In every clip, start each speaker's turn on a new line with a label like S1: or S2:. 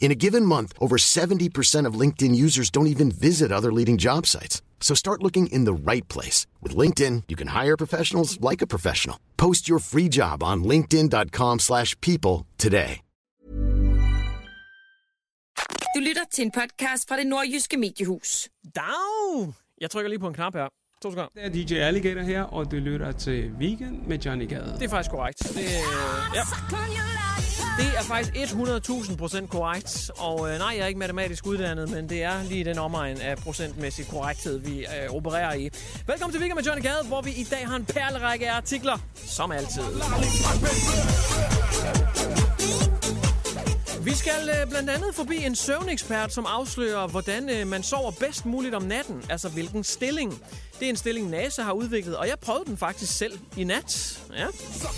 S1: In a given month, over 70% of LinkedIn users don't even visit other leading job sites. So start looking in the right place. With LinkedIn, you can hire professionals like a professional. Post your free job on linkedin.com/people slash people today.
S2: Du lytter til en podcast fra det nordjyske mediehus.
S3: Dag! Jeg trykker lige på en knap her. To sekunder.
S4: Det er DJ Alligator her, og du lytter til Weekend med Johnny Gade.
S3: Det er faktisk korrekt. Det, øh, ja det er faktisk 100.000 procent korrekt. Og øh, nej, jeg er ikke matematisk uddannet, men det er lige den omegn af procentmæssig korrekthed, vi øh, opererer i. Velkommen til Weekend med Johnny Gade, hvor vi i dag har en perlerække af artikler, som altid. Vi skal øh, blandt andet forbi en søvnekspert, som afslører, hvordan øh, man sover bedst muligt om natten. Altså hvilken stilling. Det er en stilling, NASA har udviklet, og jeg prøvede den faktisk selv i nat. Ja. Så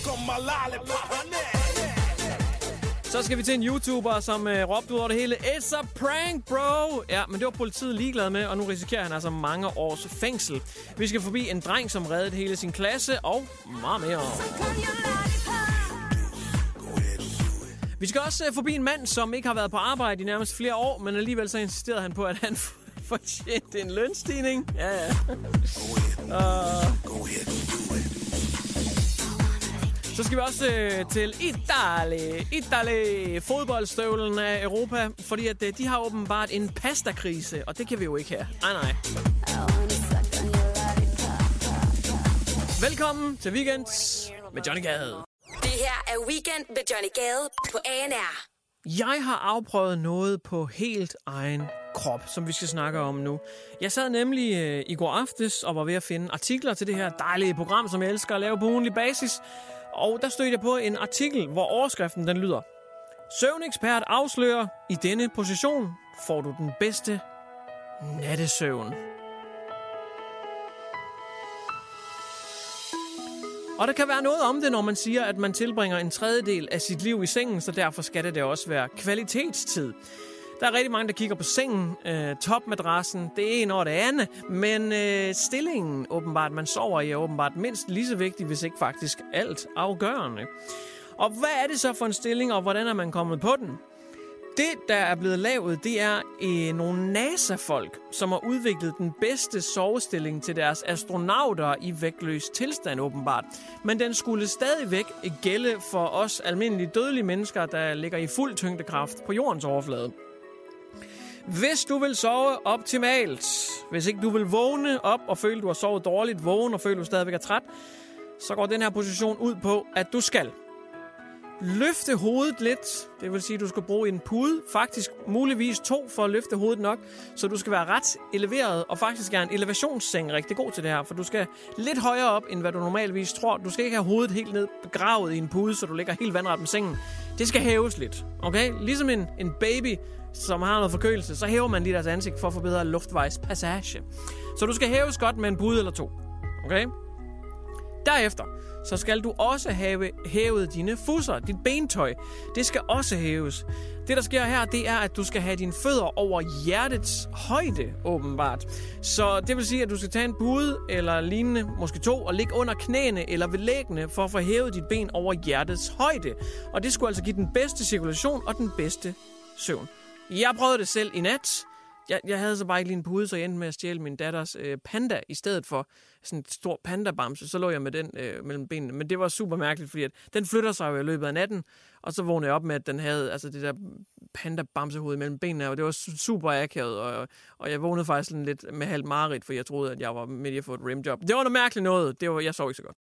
S3: så skal vi til en YouTuber, som øh, råbte ud over det hele. It's a prank, bro! Ja, men det var politiet ligeglad med, og nu risikerer han altså mange års fængsel. Vi skal forbi en dreng, som reddede hele sin klasse, og meget mere. Vi skal også øh, forbi en mand, som ikke har været på arbejde i nærmest flere år, men alligevel så insisterede han på, at han fortjente en lønstigning. Ja, ja. Uh... Så skal vi også øh, til Italy. Italy, fodboldstøvlen af Europa, fordi at, øh, de har åbenbart en pastakrise, og det kan vi jo ikke have. Nej, nej. Velkommen til Weekend med Johnny Gade.
S2: Det her er Weekend med Johnny Gade på ANR.
S3: Jeg har afprøvet noget på helt egen krop, som vi skal snakke om nu. Jeg sad nemlig øh, i går aftes og var ved at finde artikler til det her dejlige program, som jeg elsker at lave på ugenlig basis. Og der stødte jeg på en artikel, hvor overskriften den lyder. Søvnekspert afslører, i denne position får du den bedste nattesøvn. Og der kan være noget om det, når man siger, at man tilbringer en tredjedel af sit liv i sengen, så derfor skal det da også være kvalitetstid. Der er rigtig mange, der kigger på sengen, øh, topmadrassen, det ene og det andet, men øh, stillingen, åbenbart, man sover i, er åbenbart mindst lige så vigtig, hvis ikke faktisk alt afgørende. Og hvad er det så for en stilling, og hvordan er man kommet på den? Det, der er blevet lavet, det er øh, nogle NASA-folk, som har udviklet den bedste sovestilling til deres astronauter i vægtløs tilstand, åbenbart. Men den skulle stadigvæk gælde for os almindelige dødelige mennesker, der ligger i fuld tyngdekraft på jordens overflade. Hvis du vil sove optimalt, hvis ikke du vil vågne op og føle, du har sovet dårligt, vågne og føle, du stadigvæk er træt, så går den her position ud på, at du skal løfte hovedet lidt. Det vil sige, at du skal bruge en pude, faktisk muligvis to for at løfte hovedet nok, så du skal være ret eleveret, og faktisk er en elevationsseng rigtig god til det her, for du skal lidt højere op, end hvad du normalvis tror. Du skal ikke have hovedet helt ned begravet i en pude, så du ligger helt vandret med sengen. Det skal hæves lidt, okay? Ligesom en, en baby, som har noget forkølelse, så hæver man lige deres ansigt for at forbedre luftvejspassage. Så du skal hæves godt med en pude eller to, okay? Derefter, så skal du også have hævet dine fusser, dit bentøj. Det skal også hæves. Det, der sker her, det er, at du skal have dine fødder over hjertets højde, åbenbart. Så det vil sige, at du skal tage en bude eller lignende, måske to, og ligge under knæene eller ved læggene for at få hævet dit ben over hjertets højde. Og det skulle altså give den bedste cirkulation og den bedste søvn. Jeg prøvede det selv i nat. Jeg, jeg havde så bare ikke lige en pude, så jeg endte med at stjæle min datters øh, panda i stedet for sådan en stor pandabamse. Så lå jeg med den øh, mellem benene. Men det var super mærkeligt, fordi at den flytter sig jo i løbet af natten. Og så vågnede jeg op med, at den havde altså det der pandabamsehoved mellem benene. Og det var super akavet. Og, og jeg vågnede faktisk sådan lidt med halvt mareridt, for jeg troede, at jeg var midt i at få et rimjob. Det var noget mærkeligt noget. Det var, jeg sov ikke så godt.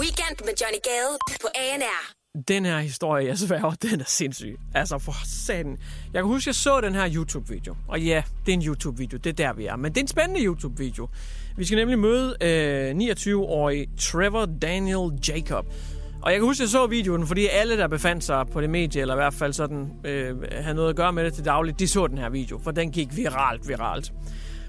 S2: Weekend med Johnny Gade på ANR
S3: den her historie, jeg sværger, den er sindssyg. Altså, for satan. Jeg kan huske, jeg så den her YouTube-video. Og ja, det er en YouTube-video. Det er der, vi er. Men det er en spændende YouTube-video. Vi skal nemlig møde øh, 29-årig Trevor Daniel Jacob. Og jeg kan huske, jeg så videoen, fordi alle, der befandt sig på det medie, eller i hvert fald sådan, øh, havde noget at gøre med det til dagligt, de så den her video, for den gik viralt, viralt.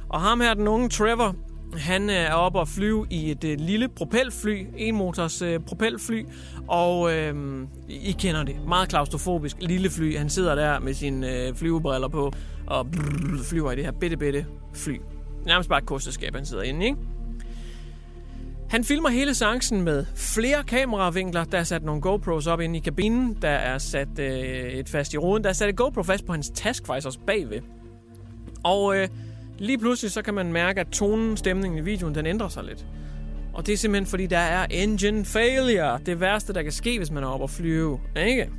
S3: Og ham her, den unge Trevor, han øh, er oppe og flyve i et øh, lille propelfly, en motors øh, propelfly, og øh, I kender det, meget klaustrofobisk lille fly. Han sidder der med sine øh, flyvebriller på og brrr, flyver i det her bitte, bitte fly. Nærmest bare et kosteskab, han sidder inde, ikke? Han filmer hele seancen med flere kameravinkler. Der er sat nogle GoPros op inde i kabinen. Der er sat øh, et fast i roden. Der er sat et GoPro fast på hans task faktisk også bagved. Og øh, lige pludselig så kan man mærke, at tonen, stemningen i videoen, den ændrer sig lidt. Og det er simpelthen fordi, der er engine failure. Det værste, der kan ske, hvis man er oppe og flyve. Ikke?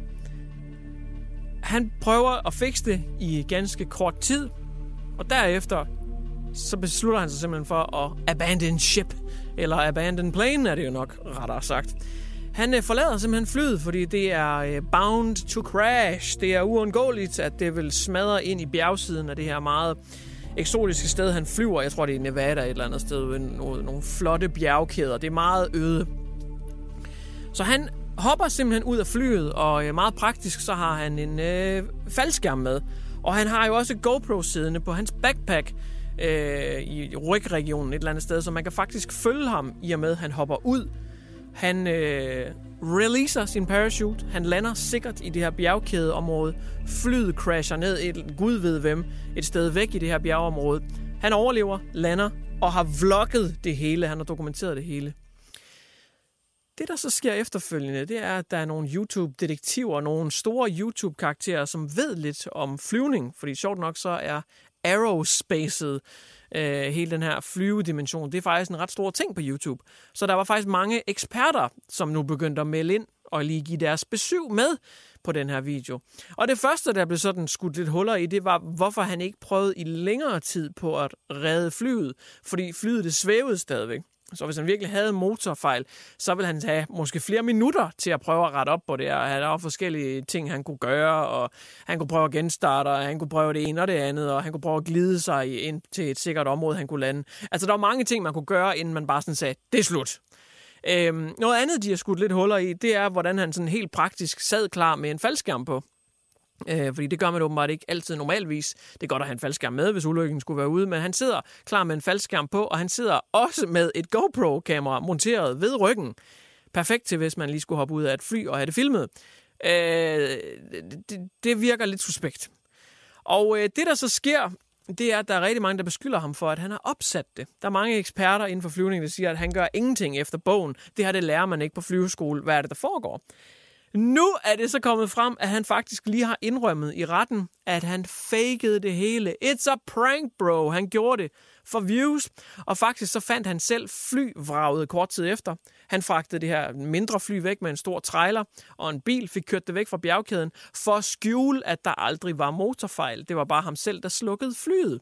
S3: Han prøver at fikse det i ganske kort tid. Og derefter så beslutter han sig simpelthen for at abandon ship. Eller abandon plane er det jo nok rettere sagt. Han øh, forlader simpelthen flyet, fordi det er øh, bound to crash. Det er uundgåeligt, at det vil smadre ind i bjergsiden af det her meget eksotiske sted, han flyver. Jeg tror, det er Nevada et eller andet sted. Nogle, nogle flotte bjergkæder. Det er meget øde. Så han hopper simpelthen ud af flyet, og øh, meget praktisk, så har han en øh, faldskærm med. Og han har jo også GoPro siddende på hans backpack, øh, i rygregionen et eller andet sted, så man kan faktisk følge ham i og med, at han hopper ud. Han øh, releaser sin parachute. Han lander sikkert i det her bjergkædeområde. Flyet crasher ned et gud ved hvem, et sted væk i det her bjergeområde. Han overlever, lander og har vlogget det hele. Han har dokumenteret det hele. Det, der så sker efterfølgende, det er, at der er nogle YouTube-detektiver, nogle store YouTube-karakterer, som ved lidt om flyvning. Fordi sjovt nok, så er aerospacet, øh, hele den her flyvedimension, det er faktisk en ret stor ting på YouTube. Så der var faktisk mange eksperter, som nu begyndte at melde ind og lige give deres besøg med på den her video. Og det første, der blev sådan skudt lidt huller i, det var, hvorfor han ikke prøvede i længere tid på at redde flyet, fordi flyet det svævede stadigvæk. Så hvis han virkelig havde motorfejl, så ville han have måske flere minutter til at prøve at rette op på det. Og der var forskellige ting, han kunne gøre, og han kunne prøve at genstarte, og han kunne prøve det ene og det andet, og han kunne prøve at glide sig ind til et sikkert område, han kunne lande. Altså, der var mange ting, man kunne gøre, inden man bare sådan sagde, det er slut. Øhm, noget andet, de har skudt lidt huller i, det er, hvordan han sådan helt praktisk sad klar med en faldskærm på. Øh, fordi det gør man åbenbart ikke altid normalvis. Det er godt at have en faldskærm med, hvis ulykken skulle være ude, men han sidder klar med en faldskærm på, og han sidder også med et GoPro-kamera monteret ved ryggen. Perfekt til, hvis man lige skulle hoppe ud af et fly og have det filmet. Øh, det, det virker lidt suspekt. Og øh, det, der så sker, det er, at der er rigtig mange, der beskylder ham for, at han har opsat det. Der er mange eksperter inden for flyvning, der siger, at han gør ingenting efter bogen. Det her, det lærer man ikke på flyveskole. Hvad er det, der foregår? Nu er det så kommet frem, at han faktisk lige har indrømmet i retten, at han fakede det hele. It's a prank, bro. Han gjorde det for views. Og faktisk så fandt han selv flyvraget kort tid efter. Han fragtede det her mindre fly væk med en stor trailer, og en bil fik kørt det væk fra bjergkæden, for at skjule, at der aldrig var motorfejl. Det var bare ham selv, der slukkede flyet.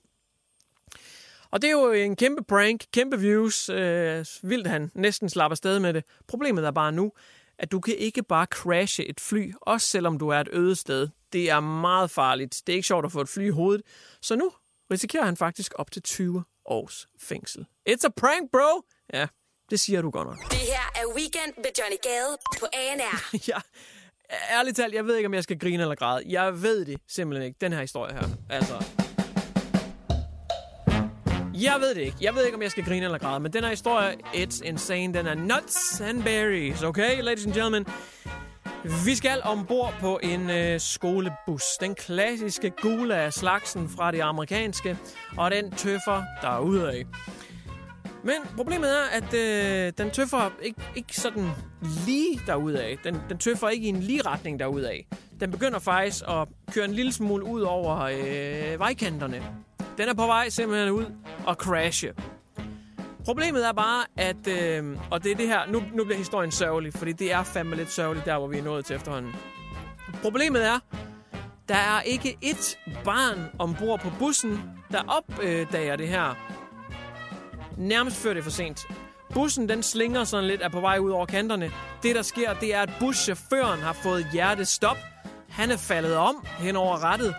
S3: Og det er jo en kæmpe prank, kæmpe views. Øh, vildt han næsten slapper sted med det. Problemet er bare nu, at du kan ikke bare crashe et fly, også selvom du er et øde sted. Det er meget farligt. Det er ikke sjovt at få et fly i hovedet. Så nu risikerer han faktisk op til 20 års fængsel. It's a prank, bro! Ja, det siger du godt nok.
S2: Det her er Weekend med Johnny Gade på ANR.
S3: ja, ærligt talt, jeg ved ikke, om jeg skal grine eller græde. Jeg ved det simpelthen ikke, den her historie her. Altså, jeg ved det ikke. Jeg ved ikke, om jeg skal grine eller græde, men den her historie, it's insane. Den er nuts and berries, okay, ladies and gentlemen? Vi skal ombord på en øh, skolebus. Den klassiske gule af slagsen fra det amerikanske, og den tøffer derudad. Men problemet er, at øh, den tøffer ikke, ikke sådan lige derudad. Den, den tøffer ikke i en lige retning derudad. Den begynder faktisk at køre en lille smule ud over øh, vejkanterne. Den er på vej simpelthen ud og crashe. Problemet er bare, at... Øh, og det er det her... Nu, nu bliver historien sørgelig, fordi det er fandme lidt sørgeligt, der hvor vi er nået til efterhånden. Problemet er, der er ikke et barn ombord på bussen, der opdager det her. Nærmest før det er for sent. Bussen den slinger sådan lidt, er på vej ud over kanterne. Det, der sker, det er, at buschaufføren har fået hjertestop. Han er faldet om hen over rettet.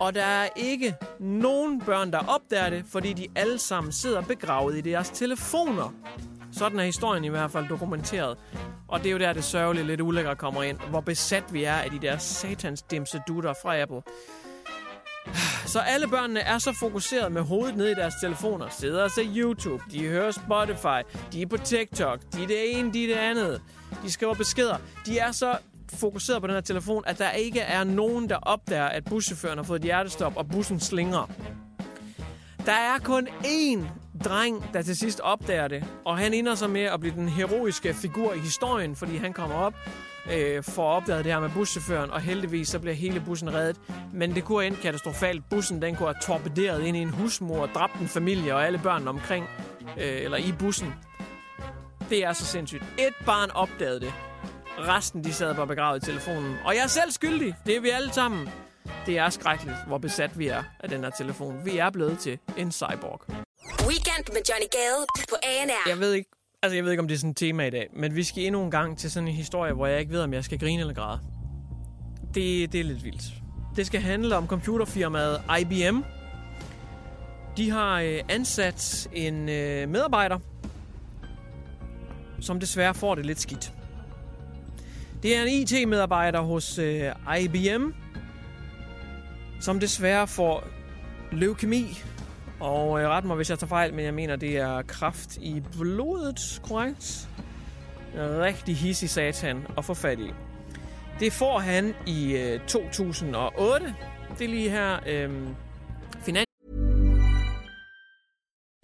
S3: Og der er ikke nogen børn, der opdager det, fordi de alle sammen sidder begravet i deres telefoner. Sådan er historien i hvert fald dokumenteret. Og det er jo der, det sørgelige lidt ulækkert kommer ind. Hvor besat vi er af de der satans dimse dutter fra Apple. Så alle børnene er så fokuseret med hovedet ned i deres telefoner, sidder og ser YouTube, de hører Spotify, de er på TikTok, de er det ene, de er det andet. De skriver beskeder. De er så fokuseret på den her telefon, at der ikke er nogen, der opdager, at buschaufføren har fået et hjertestop, og bussen slinger. Der er kun én dreng, der til sidst opdager det, og han ender så med at blive den heroiske figur i historien, fordi han kommer op øh, for at opdage det her med buschaufføren, og heldigvis så bliver hele bussen reddet. Men det kunne have katastrofalt. Bussen den kunne have torpederet ind i en husmor og dræbt en familie og alle børnene omkring, øh, eller i bussen. Det er så sindssygt. Et barn opdagede det. Resten de sad bare begravet i telefonen. Og jeg er selv skyldig. Det er vi alle sammen. Det er skrækkeligt, hvor besat vi er af den her telefon. Vi er blevet til en cyborg.
S2: Weekend med Johnny Gade på ANR.
S3: Jeg ved ikke, altså jeg ved ikke, om det er sådan et tema i dag, men vi skal endnu en gang til sådan en historie, hvor jeg ikke ved, om jeg skal grine eller græde. Det, det er lidt vildt. Det skal handle om computerfirmaet IBM. De har øh, ansat en øh, medarbejder, som desværre får det lidt skidt. Det er en IT-medarbejder hos øh, IBM, som desværre får leukemi. Og øh, ret mig, hvis jeg tager fejl, men jeg mener, det er kraft i blodet, korrekt? Rigtig hissig satan og forfattig. Det får han i øh, 2008. Det er lige her øh,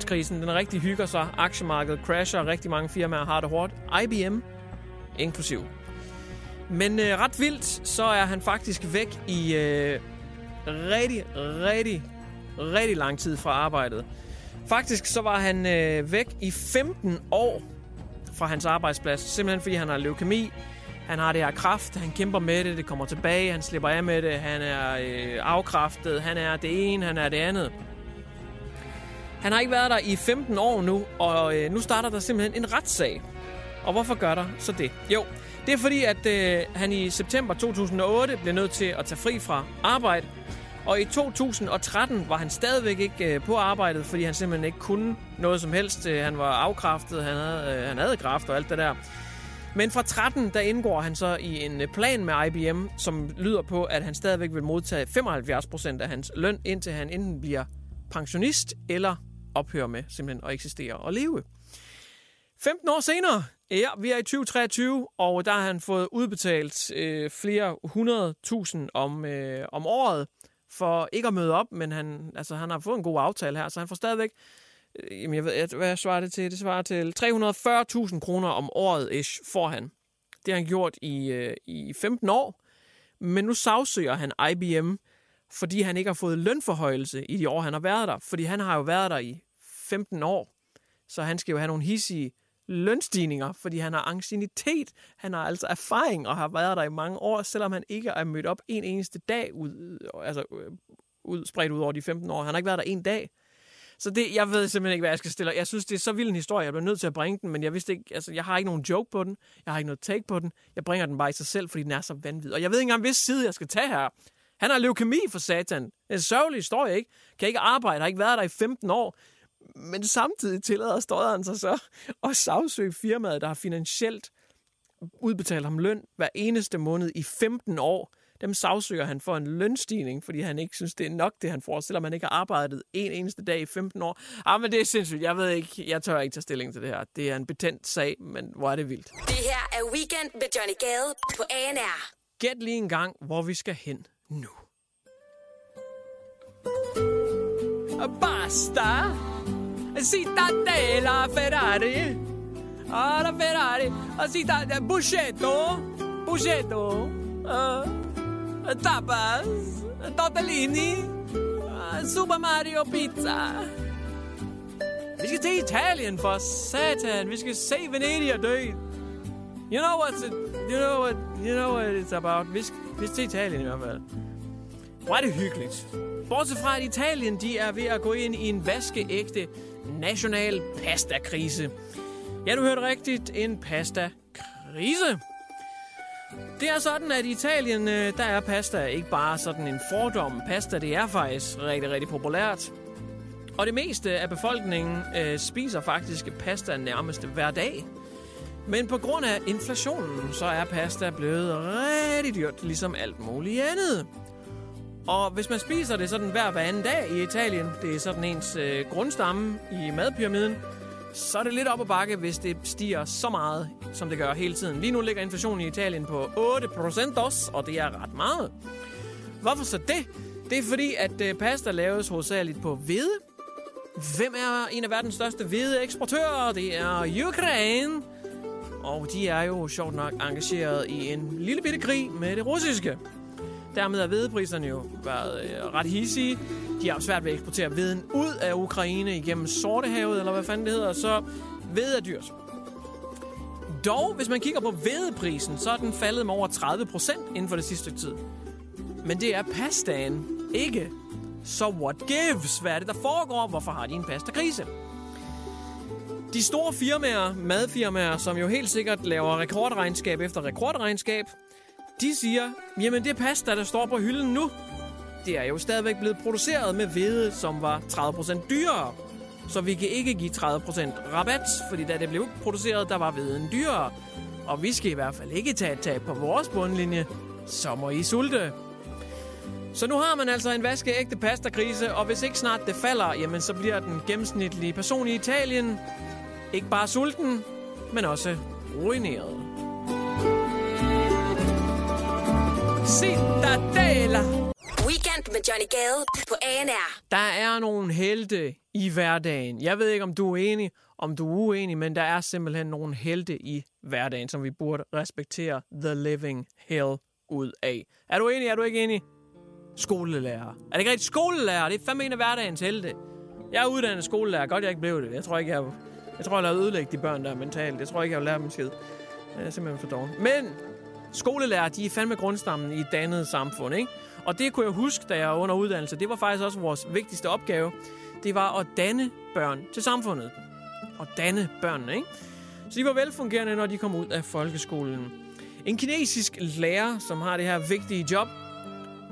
S3: Krisen. Den rigtig hygger sig. Aktiemarkedet crasher. Rigtig mange firmaer har det hårdt. IBM inklusiv. Men øh, ret vildt, så er han faktisk væk i øh, rigtig, rigtig, rigtig lang tid fra arbejdet. Faktisk så var han øh, væk i 15 år fra hans arbejdsplads. Simpelthen fordi han har leukemi. Han har det her kraft, han kæmper med det, det kommer tilbage, han slipper af med det, han er øh, afkræftet, han er det ene, han er det andet. Han har ikke været der i 15 år nu, og øh, nu starter der simpelthen en retssag. Og hvorfor gør der så det? Jo, det er fordi, at øh, han i september 2008 blev nødt til at tage fri fra arbejde. Og i 2013 var han stadigvæk ikke øh, på arbejdet, fordi han simpelthen ikke kunne noget som helst. Øh, han var afkræftet, han havde, øh, han havde kræft og alt det der. Men fra 13, der indgår han så i en øh, plan med IBM, som lyder på, at han stadigvæk vil modtage 75% af hans løn, indtil han enten bliver pensionist eller ophører med simpelthen at eksistere og leve. 15 år senere, ja, vi er i 2023, og der har han fået udbetalt øh, flere hundrede tusind om, øh, om året for ikke at møde op, men han, altså, han har fået en god aftale her, så han får stadigvæk, øh, jamen jeg ved, hvad svarer det til? Det svarer til 340.000 kroner om året ish, får han. Det har han gjort i, øh, i 15 år, men nu sagsøger han IBM, fordi han ikke har fået lønforhøjelse i de år, han har været der. Fordi han har jo været der i 15 år, så han skal jo have nogle hissige lønstigninger, fordi han har angstinitet, Han har altså erfaring og har været der i mange år, selvom han ikke er mødt op en eneste dag ud, altså øh, ud, spredt ud over de 15 år. Han har ikke været der en dag. Så det, jeg ved simpelthen ikke, hvad jeg skal stille. Jeg synes, det er så vild en historie. Jeg bliver nødt til at bringe den, men jeg vidste ikke, altså, jeg har ikke nogen joke på den. Jeg har ikke noget take på den. Jeg bringer den bare i sig selv, fordi den er så vanvittig. Og jeg ved ikke engang, hvis side jeg skal tage her. Han har leukemi for satan. En sørgelig historie, ikke? Kan ikke arbejde, har ikke været der i 15 år. Men samtidig tillader støder han sig så at sagsøge firmaet, der har finansielt udbetalt ham løn hver eneste måned i 15 år. Dem sagsøger han for en lønstigning, fordi han ikke synes, det er nok, det han får, selvom han ikke har arbejdet en eneste dag i 15 år. Ah, men det er sindssygt. Jeg ved ikke, jeg tør ikke tage stilling til det her. Det er en betændt sag, men hvor er det vildt.
S2: Det her er Weekend med Johnny Gade på ANR.
S3: Gæt lige en gang, hvor vi skal hen Basta! Cittadella Ferrari. Ah, la Ferrari. Ah, Cittadella Buscetto. Buscetto. Uh, tapas. Tortellini. Uh, Super Mario Pizza. Vi skal til Italien for satan. Vi skal se Venedig og dø. You know what's it, you know what, you know what it's about. Vi skal, vi skal til Italien i hvert fald. Hvor er det hyggeligt. Bortset fra, at Italien de er ved at gå ind i en vaskeægte national pastakrise. Ja, du hørte rigtigt. En pastakrise. Det er sådan, at i Italien, øh, der er pasta ikke bare sådan en fordom. Pasta, det er faktisk rigtig, rigtig populært. Og det meste af befolkningen øh, spiser faktisk pasta nærmest hver dag. Men på grund af inflationen, så er pasta blevet rigtig dyrt, ligesom alt muligt andet. Og hvis man spiser det sådan hver hver anden dag i Italien, det er sådan ens øh, grundstamme i madpyramiden, så er det lidt op ad bakke, hvis det stiger så meget, som det gør hele tiden. Lige nu ligger inflationen i Italien på 8% også, og det er ret meget. Hvorfor så det? Det er fordi, at øh, pasta laves hovedsageligt på hvede. Hvem er en af verdens største hvedeeksportører? Det er Ukraine. Og de er jo sjovt nok engageret i en lille bitte krig med det russiske. Dermed har vedepriserne jo været øh, ret hissige. De har jo svært ved at eksportere veden ud af Ukraine igennem Sortehavet, eller hvad fanden det hedder, så ved er dyrt. Dog, hvis man kigger på vedeprisen, så er den faldet med over 30 procent inden for det sidste tid. Men det er pastaen, ikke. Så what gives? Hvad er det, der foregår? Hvorfor har de en pastakrise? De store firmaer, madfirmaer, som jo helt sikkert laver rekordregnskab efter rekordregnskab, de siger, jamen det pasta, der står på hylden nu, det er jo stadigvæk blevet produceret med hvede, som var 30% dyrere. Så vi kan ikke give 30% rabat, fordi da det blev produceret, der var hveden dyrere. Og vi skal i hvert fald ikke tage et tab på vores bundlinje. Så må I sulte. Så nu har man altså en vaskeægte pastakrise, og hvis ikke snart det falder, jamen så bliver den gennemsnitlige person i Italien ikke bare sulten, men også ruineret. Cittadella.
S2: Weekend med Johnny Gade på ANR.
S3: Der er nogle helte i hverdagen. Jeg ved ikke, om du er enig, om du er uenig, men der er simpelthen nogle helte i hverdagen, som vi burde respektere the living hell ud af. Er du enig? Er du ikke enig? Skolelærer. Er det ikke rigtigt? Skolelærer, det er fandme en af hverdagens helte. Jeg er uddannet skolelærer. Godt, jeg ikke blev det. Jeg tror ikke, jeg... Jeg tror, jeg har ødelægge de børn, der er mentalt. Jeg tror ikke, jeg har lært dem skid. Jeg er simpelthen for dårlig. Men skolelærer, de er fandme grundstammen i et dannet samfund, ikke? Og det kunne jeg huske, da jeg var under uddannelse. Det var faktisk også vores vigtigste opgave. Det var at danne børn til samfundet. Og danne børnene, ikke? Så de var velfungerende, når de kom ud af folkeskolen. En kinesisk lærer, som har det her vigtige job,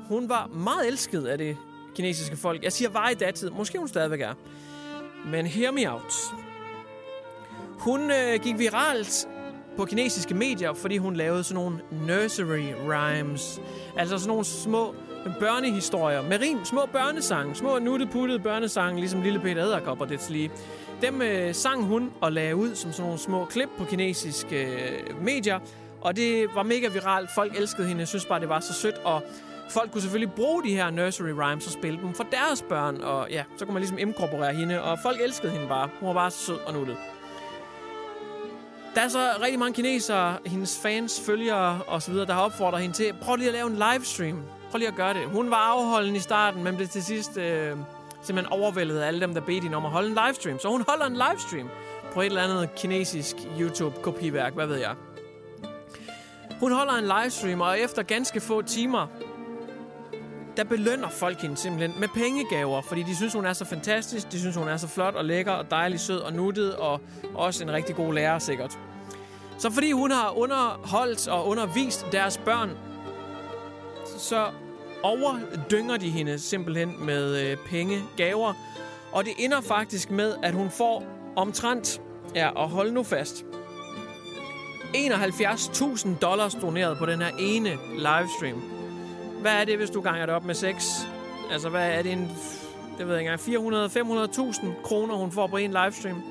S3: hun var meget elsket af det kinesiske folk. Jeg siger var i datid. Måske hun stadigvæk er. Men hear me out. Hun øh, gik viralt på kinesiske medier, fordi hun lavede sådan nogle nursery rhymes. Altså sådan nogle små børnehistorier med rim, små børnesange, små nutteputtede børnesange, ligesom Lille Peter Æderkop og det lige. Dem øh, sang hun og lagde ud som sådan nogle små klip på kinesiske øh, medier, og det var mega viralt. Folk elskede hende. Jeg synes bare, det var så sødt, og folk kunne selvfølgelig bruge de her nursery rhymes og spille dem for deres børn, og ja, så kunne man ligesom inkorporere hende, og folk elskede hende bare. Hun var bare så sød og nuttet. Der er så rigtig mange kinesere, hendes fans, følgere osv., der har opfordret hende til, prøv lige at lave en livestream. Prøv lige at gøre det. Hun var afholden i starten, men blev til sidst øh, simpelthen overvældet af alle dem, der bedte hende om at holde en livestream. Så hun holder en livestream på et eller andet kinesisk YouTube-kopiværk, hvad ved jeg. Hun holder en livestream, og efter ganske få timer, der belønner folk hende simpelthen med pengegaver, fordi de synes, hun er så fantastisk, de synes, hun er så flot og lækker og dejlig, sød og nuttet, og også en rigtig god lærer sikkert. Så fordi hun har underholdt og undervist deres børn, så overdynger de hende simpelthen med øh, pengegaver, og det ender faktisk med, at hun får omtrent, ja, og hold nu fast, 71.000 dollars doneret på den her ene livestream. Hvad er det, hvis du ganger det op med 6? Altså, hvad er det en... Det ved jeg ikke engang. 400-500.000 kroner, hun får på en livestream.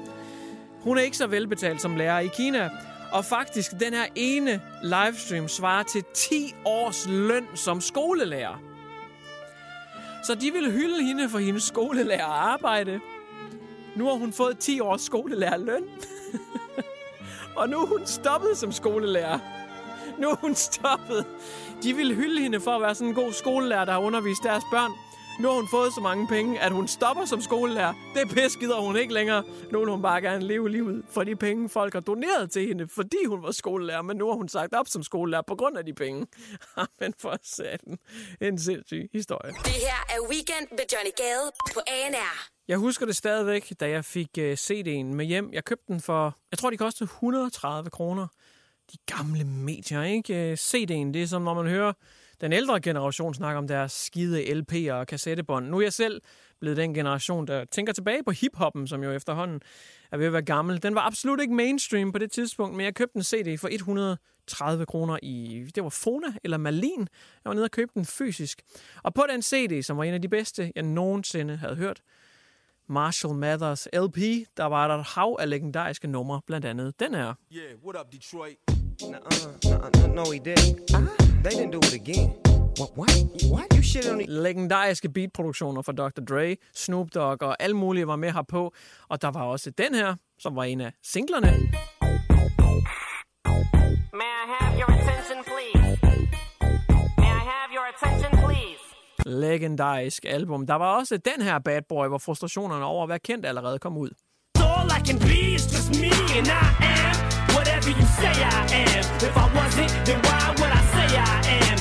S3: Hun er ikke så velbetalt som lærer i Kina. Og faktisk, den her ene livestream svarer til 10 års løn som skolelærer. Så de ville hylde hende for hendes skolelærerarbejde. Nu har hun fået 10 års skolelærerløn. og nu er hun stoppet som skolelærer. Nu er hun stoppet. De ville hylde hende for at være sådan en god skolelærer, der har undervist deres børn. Nu har hun fået så mange penge, at hun stopper som skolelærer. Det pis gider hun ikke længere. Nu vil hun bare gerne leve livet for de penge, folk har doneret til hende, fordi hun var skolelærer. Men nu har hun sagt op som skolelærer på grund af de penge. Men for satan. En sindssyg historie.
S2: Det her er Weekend med Johnny Gade på ANR.
S3: Jeg husker det stadigvæk, da jeg fik uh, CD'en med hjem. Jeg købte den for, jeg tror, de kostede 130 kroner. De gamle medier, ikke? Øh, CD'en, det er som når man hører den ældre generation snakke om deres skide LP'er og kassettebånd. Nu er jeg selv blevet den generation, der tænker tilbage på hiphoppen, som jo efterhånden er ved at være gammel. Den var absolut ikke mainstream på det tidspunkt, men jeg købte en CD for 130 kroner i, det var Fona eller Malin. Jeg var nede og købte den fysisk. Og på den CD, som var en af de bedste, jeg nogensinde havde hørt, Marshall Mathers LP, der var der et hav af legendariske numre, blandt andet den her.
S5: Yeah, what up, Detroit? Nuh-uh, no, he didn't. Ah, they didn't do it again. What? What? What? You shit on.
S3: Legendariske beatproduktioner fra Dr. Dre, Snoop Dogg og alle mulige var med herpå. Og der var også den her, som var en af singlerne.
S6: May I have your attention, please? May I have your attention, please?
S3: Legendarisk album. Der var også den her Bad Boy, hvor frustrationerne over at være kendt allerede kom ud.
S7: All I can be is just me, and I am whatever you say I am. If I wasn't, then why would I say I am?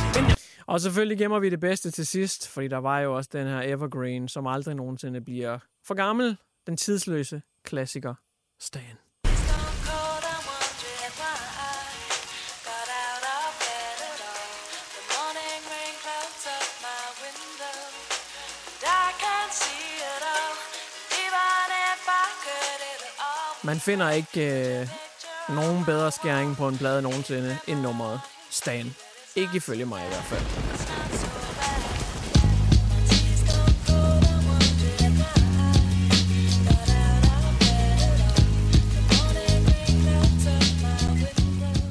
S3: Og selvfølgelig gemmer vi det bedste til sidst, fordi der var jo også den her Evergreen, som aldrig nogensinde bliver for gammel. Den tidsløse klassiker, Stan. Man finder ikke øh, nogen bedre skæring på en plade nogensinde end nummeret Stan. Ikke ifølge mig i hvert fald.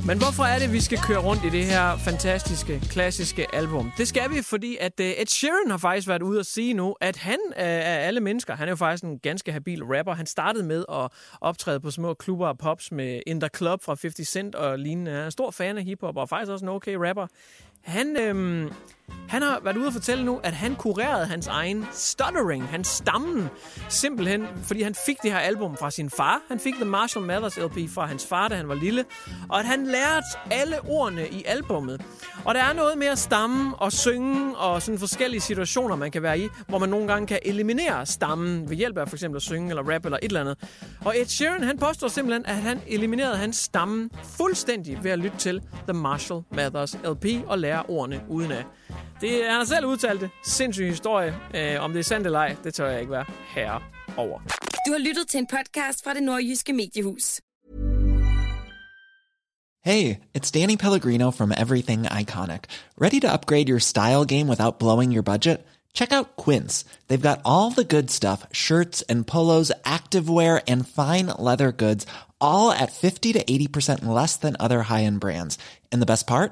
S3: Men hvorfor er det, vi skal køre rundt i det her fantastiske, klassiske album? Det skal vi, fordi at øh, Ed Sheeran har faktisk været ude at sige nu, at han øh, af alle mennesker, han er jo faktisk en ganske habil rapper. Han startede med at optræde på små klubber og pops med In The Club fra 50 Cent og lignende. Han er en stor fan af hiphop og faktisk også en okay rapper. Han, øhm, han har været ude at fortælle nu, at han kurerede hans egen stuttering, hans stammen, simpelthen, fordi han fik det her album fra sin far. Han fik The Marshall Mathers LP fra hans far, da han var lille, og at han lærte alle ordene i albummet. Og der er noget med at stamme og synge og sådan forskellige situationer, man kan være i, hvor man nogle gange kan eliminere stammen ved hjælp af for eksempel at synge eller rap eller et eller andet. Og Ed Sheeran, han påstår simpelthen, at han eliminerede hans stamme fuldstændig ved at lytte til The Marshall Mathers LP og lære ordene udenad. Af. Det, han selv udtalt det. Sindssyg historie. Øh, om det er sandt eller ej, det tør jeg ikke være herre over.
S2: Du har lyttet til en podcast fra det nordjyske mediehus.
S8: Hey, it's Danny Pellegrino from Everything Iconic. Ready to upgrade your style game without blowing your budget? Check out Quince. They've got all the good stuff shirts and polos, activewear, and fine leather goods, all at 50 to 80% less than other high end brands. And the best part?